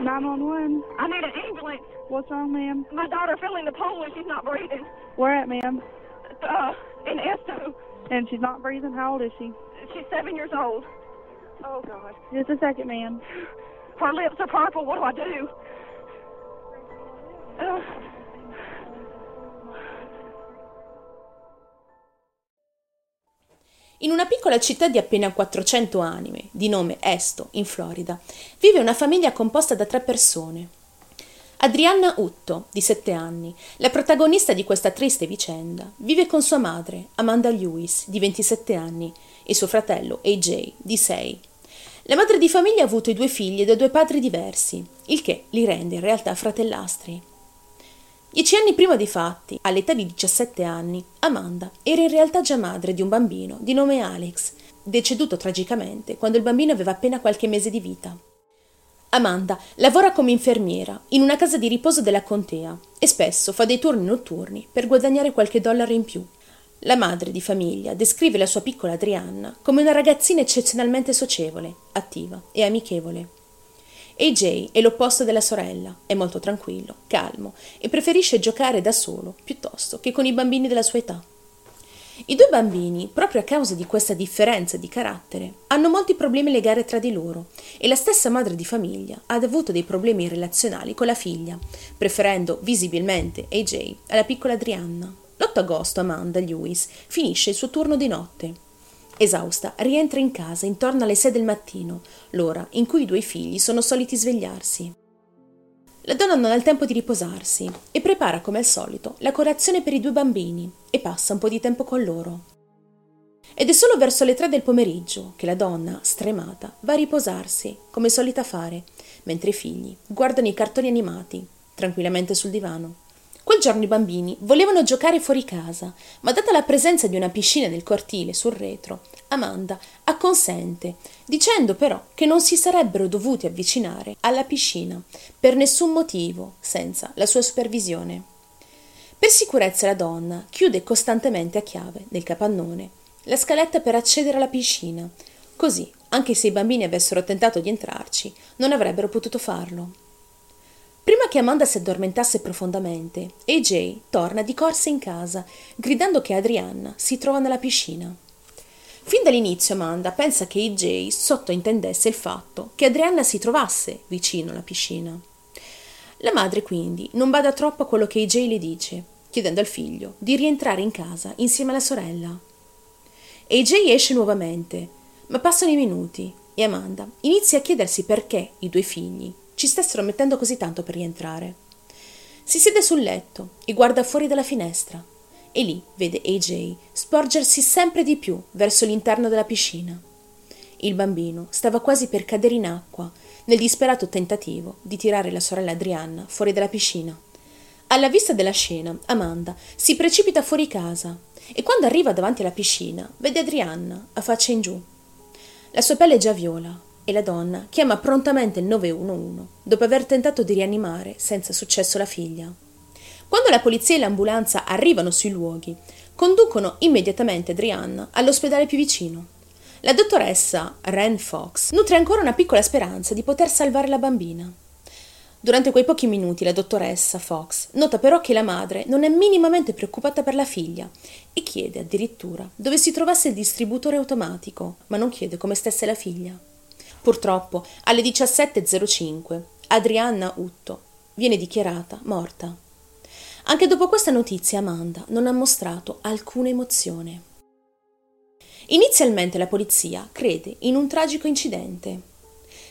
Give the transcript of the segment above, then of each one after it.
911. I need an ambulance. What's wrong, ma'am? My daughter fell in the pool and she's not breathing. Where at, ma'am? Uh, in Esto. And she's not breathing. How old is she? She's seven years old. Oh, God. Just a second, ma'am. Her lips are purple. What do I do? Uh, In una piccola città di appena 400 anime, di nome Esto, in Florida, vive una famiglia composta da tre persone. Adrianna Utto, di 7 anni, la protagonista di questa triste vicenda, vive con sua madre, Amanda Lewis, di 27 anni, e suo fratello, AJ, di 6. La madre di famiglia ha avuto i due figli da due padri diversi, il che li rende in realtà fratellastri. Dieci anni prima dei fatti, all'età di 17 anni, Amanda era in realtà già madre di un bambino di nome Alex, deceduto tragicamente quando il bambino aveva appena qualche mese di vita. Amanda lavora come infermiera in una casa di riposo della contea e spesso fa dei turni notturni per guadagnare qualche dollaro in più. La madre di famiglia descrive la sua piccola Adrianna come una ragazzina eccezionalmente socievole, attiva e amichevole. AJ è l'opposto della sorella, è molto tranquillo, calmo e preferisce giocare da solo piuttosto che con i bambini della sua età. I due bambini, proprio a causa di questa differenza di carattere, hanno molti problemi legati tra di loro e la stessa madre di famiglia ha avuto dei problemi relazionali con la figlia, preferendo visibilmente AJ alla piccola Adrianna. L'8 agosto Amanda Lewis finisce il suo turno di notte. Esausta, rientra in casa intorno alle 6 del mattino, l'ora in cui i due figli sono soliti svegliarsi. La donna non ha il tempo di riposarsi e prepara come al solito la colazione per i due bambini e passa un po' di tempo con loro. Ed è solo verso le tre del pomeriggio che la donna, stremata, va a riposarsi, come solita fare, mentre i figli guardano i cartoni animati, tranquillamente sul divano. Quel giorno i bambini volevano giocare fuori casa, ma data la presenza di una piscina nel cortile sul retro, Amanda acconsente, dicendo però che non si sarebbero dovuti avvicinare alla piscina per nessun motivo senza la sua supervisione. Per sicurezza la donna chiude costantemente a chiave nel capannone la scaletta per accedere alla piscina, così anche se i bambini avessero tentato di entrarci, non avrebbero potuto farlo. Prima che Amanda si addormentasse profondamente, AJ torna di corsa in casa, gridando che Adrianna si trova nella piscina. Fin dall'inizio Amanda pensa che AJ sottointendesse il fatto che Adrianna si trovasse vicino alla piscina. La madre quindi non bada troppo a quello che AJ le dice, chiedendo al figlio di rientrare in casa insieme alla sorella. AJ esce nuovamente, ma passano i minuti e Amanda inizia a chiedersi perché i due figli ci stessero mettendo così tanto per rientrare. Si siede sul letto e guarda fuori dalla finestra e lì vede AJ sporgersi sempre di più verso l'interno della piscina. Il bambino stava quasi per cadere in acqua nel disperato tentativo di tirare la sorella Adrianna fuori dalla piscina. Alla vista della scena, Amanda si precipita fuori casa e quando arriva davanti alla piscina vede Adrianna a faccia in giù. La sua pelle è già viola e la donna chiama prontamente il 911 dopo aver tentato di rianimare senza successo la figlia. Quando la polizia e l'ambulanza arrivano sui luoghi, conducono immediatamente Adrianna all'ospedale più vicino. La dottoressa Ren Fox nutre ancora una piccola speranza di poter salvare la bambina. Durante quei pochi minuti la dottoressa Fox nota però che la madre non è minimamente preoccupata per la figlia e chiede addirittura dove si trovasse il distributore automatico, ma non chiede come stesse la figlia. Purtroppo, alle 17.05, Adrianna Utto viene dichiarata morta. Anche dopo questa notizia Amanda non ha mostrato alcuna emozione. Inizialmente la polizia crede in un tragico incidente.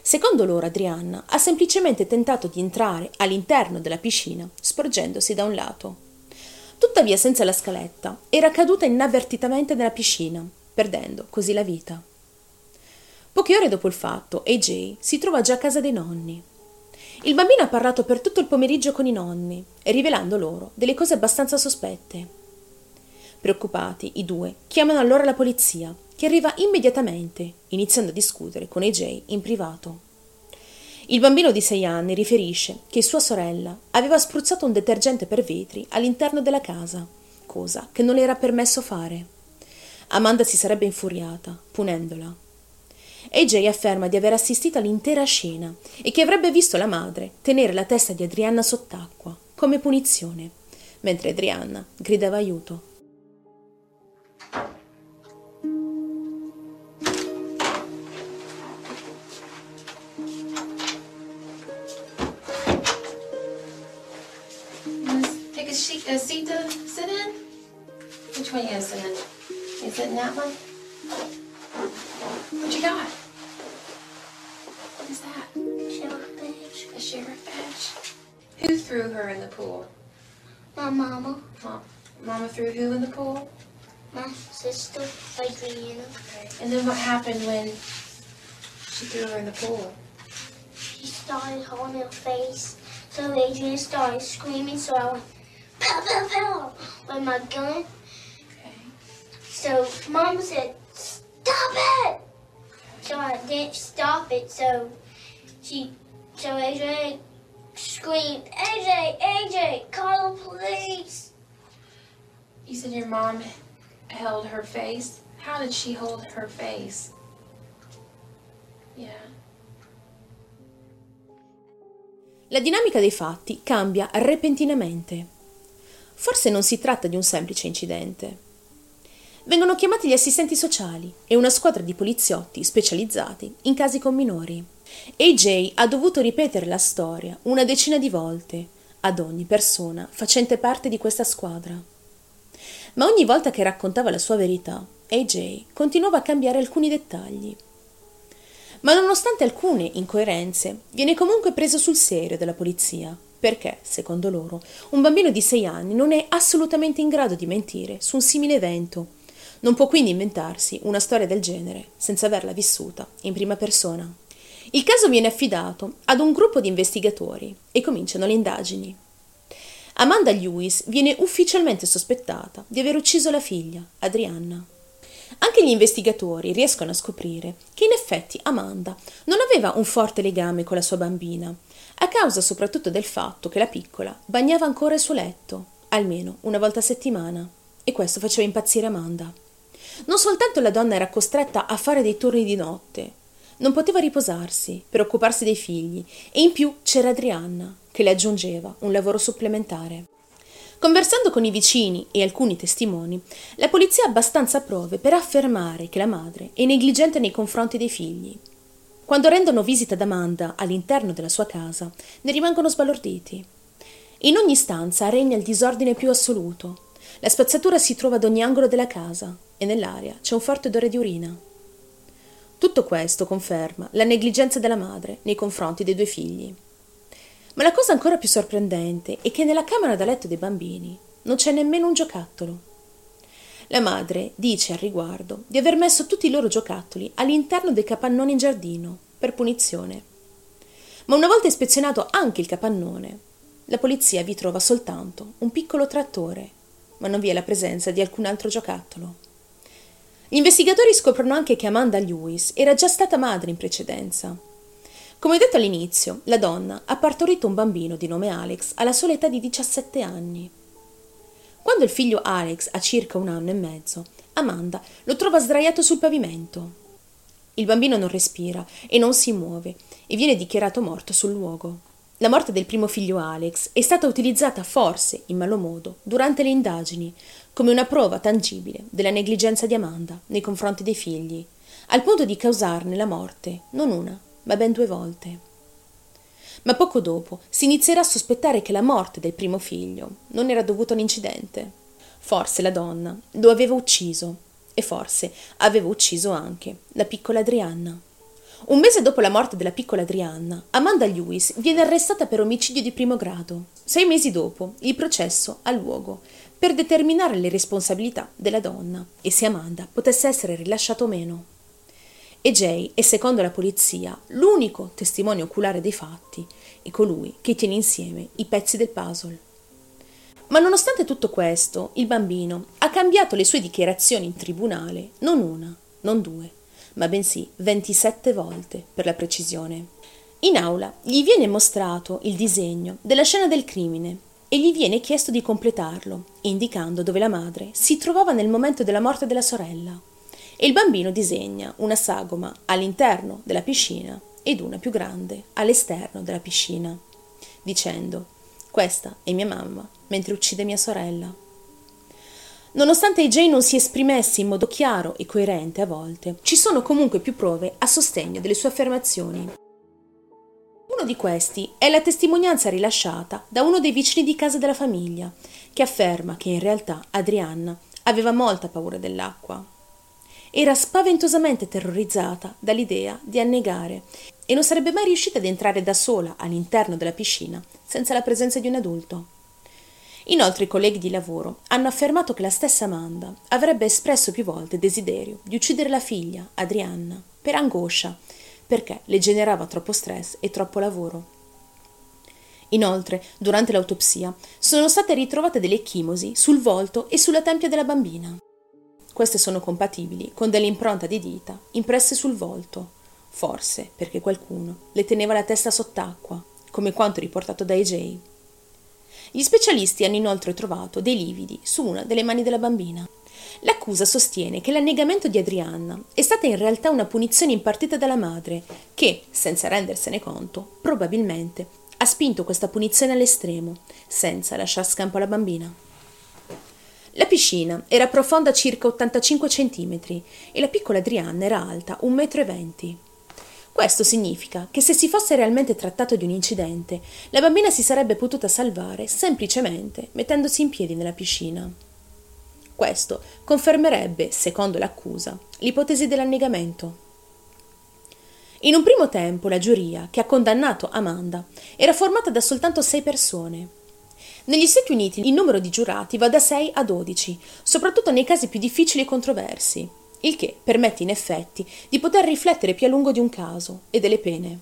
Secondo loro Adrianna ha semplicemente tentato di entrare all'interno della piscina sporgendosi da un lato. Tuttavia senza la scaletta era caduta inavvertitamente nella piscina, perdendo così la vita. Poche ore dopo il fatto, AJ si trova già a casa dei nonni. Il bambino ha parlato per tutto il pomeriggio con i nonni, rivelando loro delle cose abbastanza sospette. Preoccupati, i due chiamano allora la polizia, che arriva immediatamente, iniziando a discutere con AJ in privato. Il bambino di sei anni riferisce che sua sorella aveva spruzzato un detergente per vetri all'interno della casa, cosa che non le era permesso fare. Amanda si sarebbe infuriata, punendola AJ afferma di aver assistito all'intera scena e che avrebbe visto la madre tenere la testa di Adrianna sott'acqua come punizione, mentre Adrianna gridava aiuto. Take a, sheet, a seat to sit in? Which one you gonna sit in? You sit that one? What you got? What is that? Sheriff Badge. A sheriff badge? Who threw her in the pool? My mama, Mom, Mama threw who in the pool? my sister, Adriana. And then what happened when she threw her in the pool? She started holding her face. So Adriana started screaming, so I went pow pow pow with my gun. Okay. So Mama said, "Stop it!" So I didn't stop it. So she, so Adriana screamed, "AJ, AJ, call the police!" You said your mom held her face. How did she hold her face? Yeah. La dinamica dei fatti cambia repentinamente. Forse non si tratta di un semplice incidente. Vengono chiamati gli assistenti sociali e una squadra di poliziotti specializzati in casi con minori. AJ ha dovuto ripetere la storia una decina di volte ad ogni persona facente parte di questa squadra. Ma ogni volta che raccontava la sua verità, AJ continuava a cambiare alcuni dettagli. Ma nonostante alcune incoerenze, viene comunque preso sul serio dalla polizia, perché, secondo loro, un bambino di 6 anni non è assolutamente in grado di mentire su un simile evento. Non può quindi inventarsi una storia del genere senza averla vissuta in prima persona. Il caso viene affidato ad un gruppo di investigatori e cominciano le indagini. Amanda Lewis viene ufficialmente sospettata di aver ucciso la figlia, Adrianna. Anche gli investigatori riescono a scoprire che in effetti Amanda non aveva un forte legame con la sua bambina, a causa soprattutto del fatto che la piccola bagnava ancora il suo letto, almeno una volta a settimana, e questo faceva impazzire Amanda. Non soltanto la donna era costretta a fare dei turni di notte, non poteva riposarsi per occuparsi dei figli e in più c'era Adrianna che le aggiungeva un lavoro supplementare. Conversando con i vicini e alcuni testimoni, la polizia ha abbastanza prove per affermare che la madre è negligente nei confronti dei figli. Quando rendono visita ad Amanda all'interno della sua casa, ne rimangono sbalorditi. In ogni stanza regna il disordine più assoluto. La spazzatura si trova ad ogni angolo della casa e nell'aria c'è un forte odore di urina. Tutto questo conferma la negligenza della madre nei confronti dei due figli. Ma la cosa ancora più sorprendente è che nella camera da letto dei bambini non c'è nemmeno un giocattolo. La madre dice al riguardo di aver messo tutti i loro giocattoli all'interno dei capannoni in giardino, per punizione. Ma una volta ispezionato anche il capannone, la polizia vi trova soltanto un piccolo trattore, ma non vi è la presenza di alcun altro giocattolo. Gli investigatori scoprono anche che Amanda Lewis era già stata madre in precedenza come detto all'inizio, la donna ha partorito un bambino di nome Alex alla sola età di 17 anni. Quando il figlio Alex ha circa un anno e mezzo, Amanda lo trova sdraiato sul pavimento. Il bambino non respira e non si muove e viene dichiarato morto sul luogo. La morte del primo figlio Alex è stata utilizzata forse in malo modo durante le indagini come una prova tangibile della negligenza di Amanda nei confronti dei figli, al punto di causarne la morte non una, ma ben due volte. Ma poco dopo si inizierà a sospettare che la morte del primo figlio non era dovuta a un incidente. Forse la donna lo aveva ucciso e forse aveva ucciso anche la piccola Adrianna. Un mese dopo la morte della piccola Adrianna, Amanda Lewis viene arrestata per omicidio di primo grado. Sei mesi dopo, il processo ha luogo per determinare le responsabilità della donna e se Amanda potesse essere rilasciata o meno e Jay è, secondo la polizia, l'unico testimone oculare dei fatti e colui che tiene insieme i pezzi del puzzle. Ma nonostante tutto questo, il bambino ha cambiato le sue dichiarazioni in tribunale non una, non due, ma bensì 27 volte per la precisione. In aula gli viene mostrato il disegno della scena del crimine e gli viene chiesto di completarlo, indicando dove la madre si trovava nel momento della morte della sorella e il bambino disegna una sagoma all'interno della piscina ed una più grande all'esterno della piscina, dicendo questa è mia mamma mentre uccide mia sorella. Nonostante AJ non si esprimesse in modo chiaro e coerente a volte, ci sono comunque più prove a sostegno delle sue affermazioni. Uno di questi è la testimonianza rilasciata da uno dei vicini di casa della famiglia, che afferma che in realtà Adrianna aveva molta paura dell'acqua. Era spaventosamente terrorizzata dall'idea di annegare e non sarebbe mai riuscita ad entrare da sola all'interno della piscina senza la presenza di un adulto. Inoltre i colleghi di lavoro hanno affermato che la stessa Amanda avrebbe espresso più volte desiderio di uccidere la figlia, Adrianna, per angoscia, perché le generava troppo stress e troppo lavoro. Inoltre, durante l'autopsia, sono state ritrovate delle chimosi sul volto e sulla tempia della bambina. Queste sono compatibili con delle impronte di dita impresse sul volto, forse perché qualcuno le teneva la testa sott'acqua, come quanto riportato da AJ. Gli specialisti hanno inoltre trovato dei lividi su una delle mani della bambina. L'accusa sostiene che l'annegamento di Adrianna è stata in realtà una punizione impartita dalla madre, che, senza rendersene conto, probabilmente ha spinto questa punizione all'estremo, senza lasciar scampo alla bambina. La piscina era profonda circa 85 cm e la piccola Adrianna era alta 1,20 m. Questo significa che se si fosse realmente trattato di un incidente, la bambina si sarebbe potuta salvare semplicemente mettendosi in piedi nella piscina. Questo confermerebbe, secondo l'accusa, l'ipotesi dell'annegamento. In un primo tempo la giuria che ha condannato Amanda era formata da soltanto sei persone. Negli Stati Uniti il numero di giurati va da 6 a 12, soprattutto nei casi più difficili e controversi, il che permette in effetti di poter riflettere più a lungo di un caso e delle pene.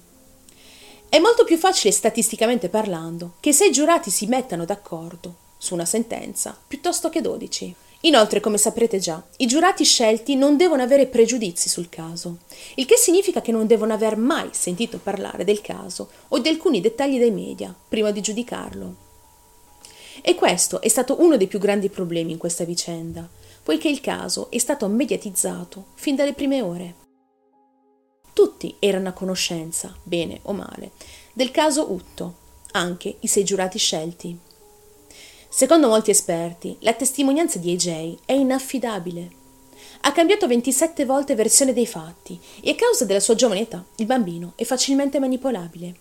È molto più facile statisticamente parlando che sei giurati si mettano d'accordo su una sentenza piuttosto che 12. Inoltre, come saprete già, i giurati scelti non devono avere pregiudizi sul caso, il che significa che non devono aver mai sentito parlare del caso o di alcuni dettagli dai media prima di giudicarlo. E questo è stato uno dei più grandi problemi in questa vicenda, poiché il caso è stato mediatizzato fin dalle prime ore. Tutti erano a conoscenza, bene o male, del caso Utto, anche i sei giurati scelti. Secondo molti esperti, la testimonianza di AJ è inaffidabile. Ha cambiato 27 volte versione dei fatti e a causa della sua giovane età il bambino è facilmente manipolabile.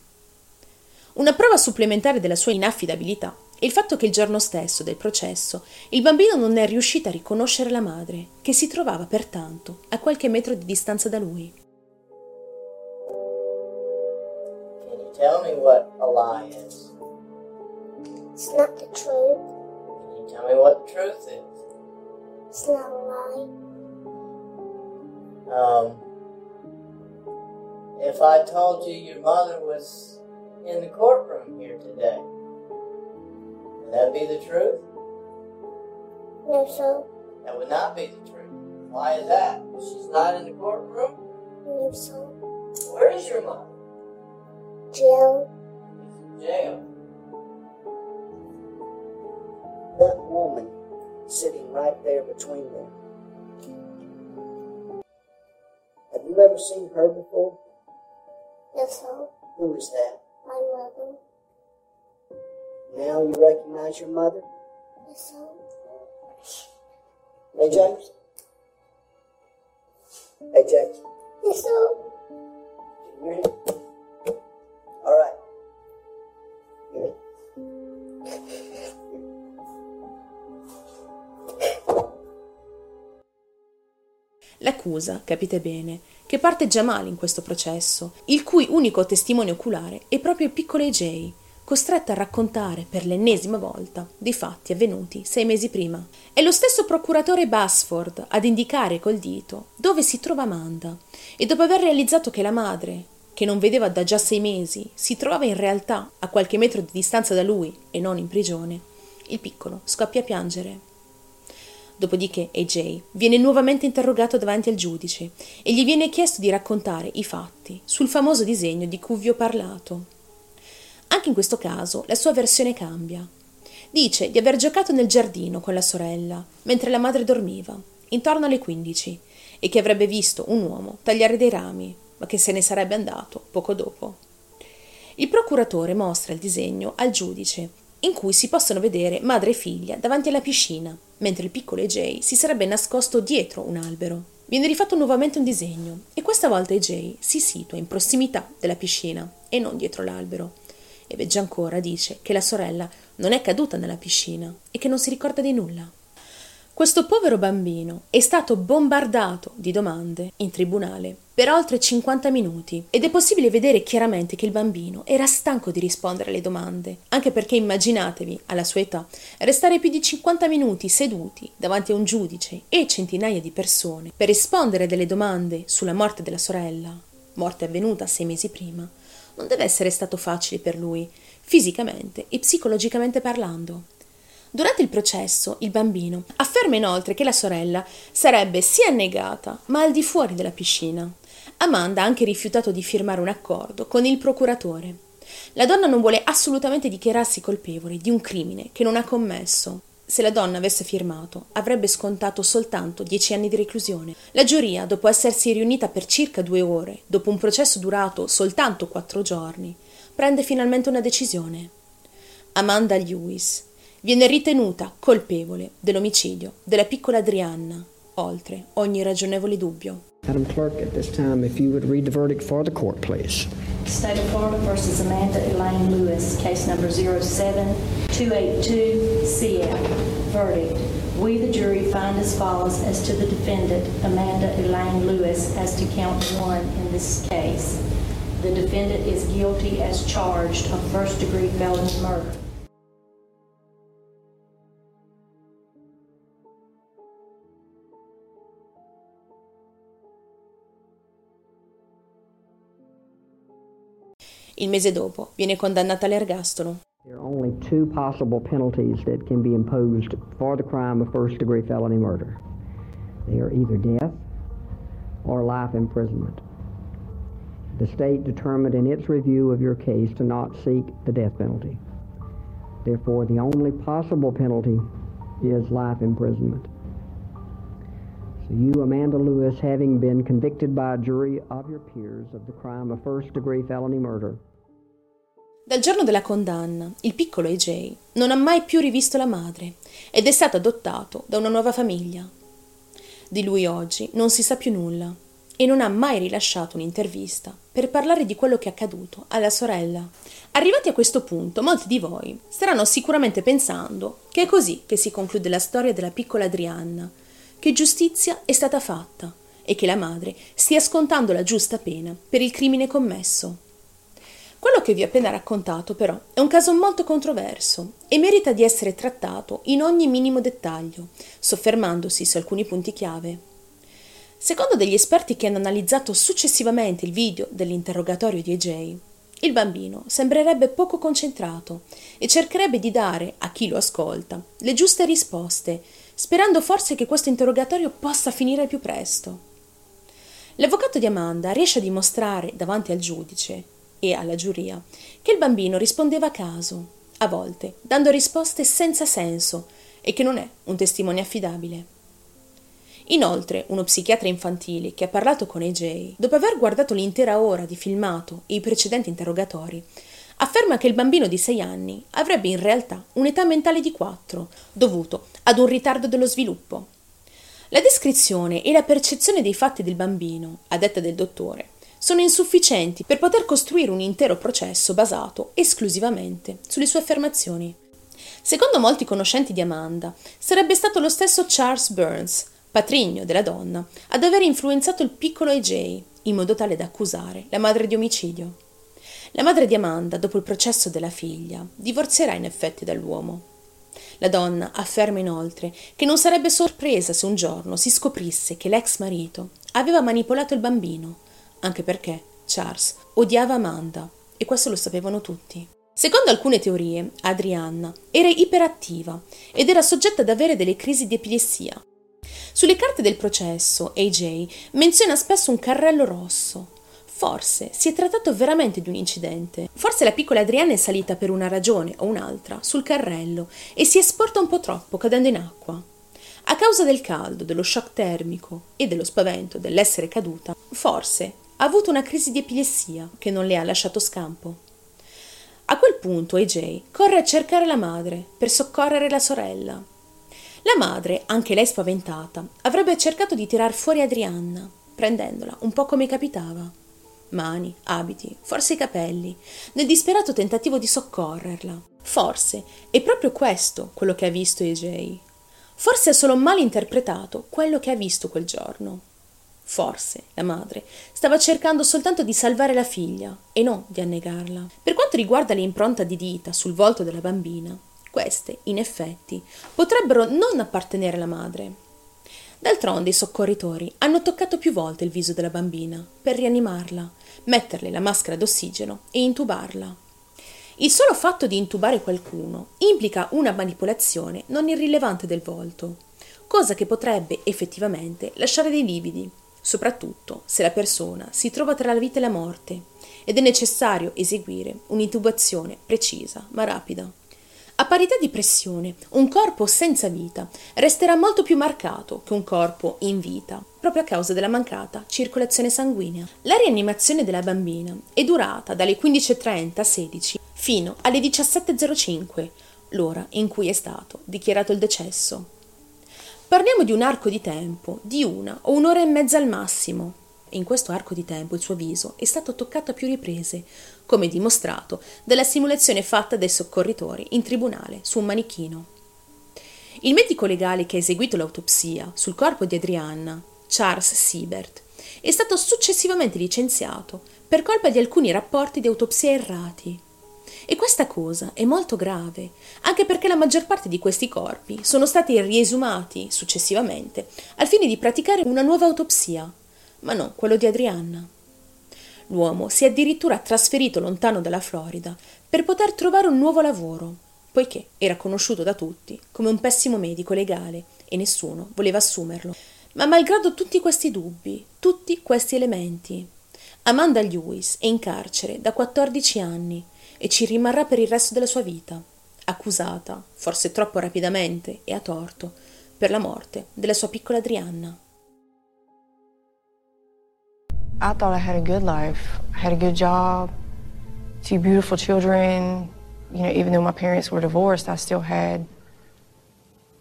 Una prova supplementare della sua inaffidabilità il fatto che il giorno stesso del processo il bambino non è riuscito a riconoscere la madre, che si trovava pertanto a qualche metro di distanza da lui. Can you tell me what a lie is? It's not the truth. Can you tell me what the truth is? It's not a lie. Um, if I told you your mother was in the courtroom here today, that be the truth? No, sir. That would not be the truth. Why is that? She's not in the courtroom? No, sir. Where is your mother? Jail. She's in jail. That woman sitting right there between them. Have you ever seen her before? No, sir. Who is that? My mother. Now you recognize your mother? No, so. Hey, James? Hey, James? So. Can you hear me? All right. Here. L'accusa, capite bene, che parte già male in questo processo, il cui unico testimone oculare è proprio il piccolo AJ, costretto a raccontare per l'ennesima volta dei fatti avvenuti sei mesi prima. È lo stesso procuratore Basford ad indicare col dito dove si trova Amanda e dopo aver realizzato che la madre, che non vedeva da già sei mesi, si trovava in realtà a qualche metro di distanza da lui e non in prigione, il piccolo scoppia a piangere. Dopodiché AJ viene nuovamente interrogato davanti al giudice e gli viene chiesto di raccontare i fatti sul famoso disegno di cui vi ho parlato. Anche in questo caso la sua versione cambia. Dice di aver giocato nel giardino con la sorella mentre la madre dormiva, intorno alle 15, e che avrebbe visto un uomo tagliare dei rami, ma che se ne sarebbe andato poco dopo. Il procuratore mostra il disegno al giudice, in cui si possono vedere madre e figlia davanti alla piscina, mentre il piccolo AJ si sarebbe nascosto dietro un albero. Viene rifatto nuovamente un disegno e questa volta AJ si situa in prossimità della piscina e non dietro l'albero. E peggio ancora dice che la sorella non è caduta nella piscina e che non si ricorda di nulla. Questo povero bambino è stato bombardato di domande in tribunale per oltre 50 minuti ed è possibile vedere chiaramente che il bambino era stanco di rispondere alle domande, anche perché immaginatevi, alla sua età, restare più di 50 minuti seduti davanti a un giudice e centinaia di persone per rispondere delle domande sulla morte della sorella, morte avvenuta sei mesi prima, non deve essere stato facile per lui, fisicamente e psicologicamente parlando. Durante il processo, il bambino afferma inoltre che la sorella sarebbe sia annegata, ma al di fuori della piscina. Amanda ha anche rifiutato di firmare un accordo con il procuratore. La donna non vuole assolutamente dichiararsi colpevole di un crimine che non ha commesso. Se la donna avesse firmato, avrebbe scontato soltanto dieci anni di reclusione. La giuria, dopo essersi riunita per circa due ore, dopo un processo durato soltanto quattro giorni, prende finalmente una decisione. Amanda Lewis viene ritenuta colpevole dell'omicidio della piccola Adrianna, oltre ogni ragionevole dubbio. Madam Clerk, at this time, if you would read the verdict for the court, please. State of Florida versus Amanda Elaine Lewis, case number 07282CF. Verdict. We, the jury, find as follows as to the defendant, Amanda Elaine Lewis, as to count one in this case. The defendant is guilty as charged of first degree felony murder. Il mese dopo viene condannata all'ergastolo. There are only two possible penalties that can be imposed for the crime of first degree felony murder. They are either death or life imprisonment. The state determined in its review of your case to not seek the death penalty. Therefore, the only possible penalty is life imprisonment. So, you, Amanda Lewis, having been convicted by a jury of your peers of the crime of first degree felony murder, Dal giorno della condanna, il piccolo AJ non ha mai più rivisto la madre ed è stato adottato da una nuova famiglia. Di lui oggi non si sa più nulla e non ha mai rilasciato un'intervista per parlare di quello che è accaduto alla sorella. Arrivati a questo punto, molti di voi staranno sicuramente pensando che è così che si conclude la storia della piccola Adrianna, che giustizia è stata fatta e che la madre stia scontando la giusta pena per il crimine commesso. Quello che vi ho appena raccontato, però, è un caso molto controverso e merita di essere trattato in ogni minimo dettaglio, soffermandosi su alcuni punti chiave. Secondo degli esperti che hanno analizzato successivamente il video dell'interrogatorio di AJ, il bambino sembrerebbe poco concentrato e cercherebbe di dare a chi lo ascolta le giuste risposte, sperando forse che questo interrogatorio possa finire più presto. L'avvocato di Amanda riesce a dimostrare davanti al giudice e alla giuria che il bambino rispondeva a caso, a volte dando risposte senza senso e che non è un testimone affidabile. Inoltre, uno psichiatra infantile che ha parlato con AJ, dopo aver guardato l'intera ora di filmato e i precedenti interrogatori, afferma che il bambino di 6 anni avrebbe in realtà un'età mentale di 4, dovuto ad un ritardo dello sviluppo. La descrizione e la percezione dei fatti del bambino, a detta del dottore, sono insufficienti per poter costruire un intero processo basato esclusivamente sulle sue affermazioni. Secondo molti conoscenti di Amanda, sarebbe stato lo stesso Charles Burns, patrigno della donna, ad aver influenzato il piccolo AJ in modo tale da accusare la madre di omicidio. La madre di Amanda, dopo il processo della figlia, divorzierà in effetti dall'uomo. La donna afferma inoltre che non sarebbe sorpresa se un giorno si scoprisse che l'ex marito aveva manipolato il bambino, anche perché Charles odiava Amanda e questo lo sapevano tutti. Secondo alcune teorie, Adrianna era iperattiva ed era soggetta ad avere delle crisi di epilessia. Sulle carte del processo, AJ menziona spesso un carrello rosso. Forse si è trattato veramente di un incidente. Forse la piccola Adriana è salita per una ragione o un'altra sul carrello e si è sporta un po' troppo cadendo in acqua. A causa del caldo, dello shock termico e dello spavento dell'essere caduta, forse ha avuto una crisi di epilessia che non le ha lasciato scampo. A quel punto AJ corre a cercare la madre per soccorrere la sorella. La madre, anche lei spaventata, avrebbe cercato di tirar fuori Adrianna, prendendola un po' come capitava. Mani, abiti, forse i capelli, nel disperato tentativo di soccorrerla. Forse è proprio questo quello che ha visto AJ. Forse ha solo mal interpretato quello che ha visto quel giorno. Forse la madre stava cercando soltanto di salvare la figlia e non di annegarla. Per quanto riguarda l'impronta di dita sul volto della bambina, queste, in effetti, potrebbero non appartenere alla madre. D'altronde i soccorritori hanno toccato più volte il viso della bambina per rianimarla, metterle la maschera d'ossigeno e intubarla. Il solo fatto di intubare qualcuno implica una manipolazione non irrilevante del volto, cosa che potrebbe effettivamente lasciare dei lividi, soprattutto se la persona si trova tra la vita e la morte ed è necessario eseguire un'intubazione precisa ma rapida. A parità di pressione, un corpo senza vita resterà molto più marcato che un corpo in vita, proprio a causa della mancata circolazione sanguigna. La rianimazione della bambina è durata dalle 15.30 a 16 fino alle 17.05, l'ora in cui è stato dichiarato il decesso. Parliamo di un arco di tempo di una o un'ora e mezza al massimo. E in questo arco di tempo il suo viso è stato toccato a più riprese, come dimostrato dalla simulazione fatta dai soccorritori in tribunale su un manichino. Il medico legale che ha eseguito l'autopsia sul corpo di Adrianna, Charles Siebert, è stato successivamente licenziato per colpa di alcuni rapporti di autopsia errati. E questa cosa è molto grave, anche perché la maggior parte di questi corpi sono stati riesumati successivamente al fine di praticare una nuova autopsia, ma non quello di Adrianna. L'uomo si è addirittura trasferito lontano dalla Florida per poter trovare un nuovo lavoro, poiché era conosciuto da tutti come un pessimo medico legale e nessuno voleva assumerlo. Ma malgrado tutti questi dubbi, tutti questi elementi, Amanda Lewis è in carcere da 14 anni e ci rimarrà per il resto della sua vita, accusata, forse troppo rapidamente e a torto, per la morte della sua piccola Adrianna. I thought I had a good life. I had a good job, two beautiful children. You know, even though my parents were divorced, I still had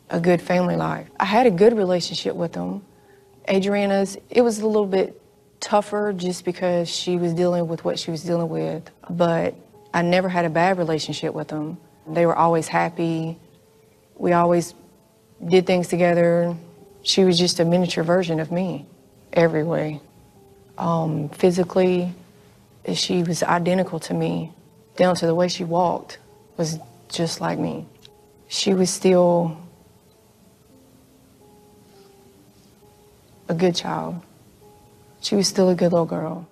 a good family life. I had a good relationship with them. Adriana's, it was a little bit tougher just because she was dealing with what she was dealing with. But I never had a bad relationship with them. They were always happy. We always did things together. She was just a miniature version of me every way. Um, physically, she was identical to me, down to the way she walked was just like me. She was still a good child. She was still a good little girl.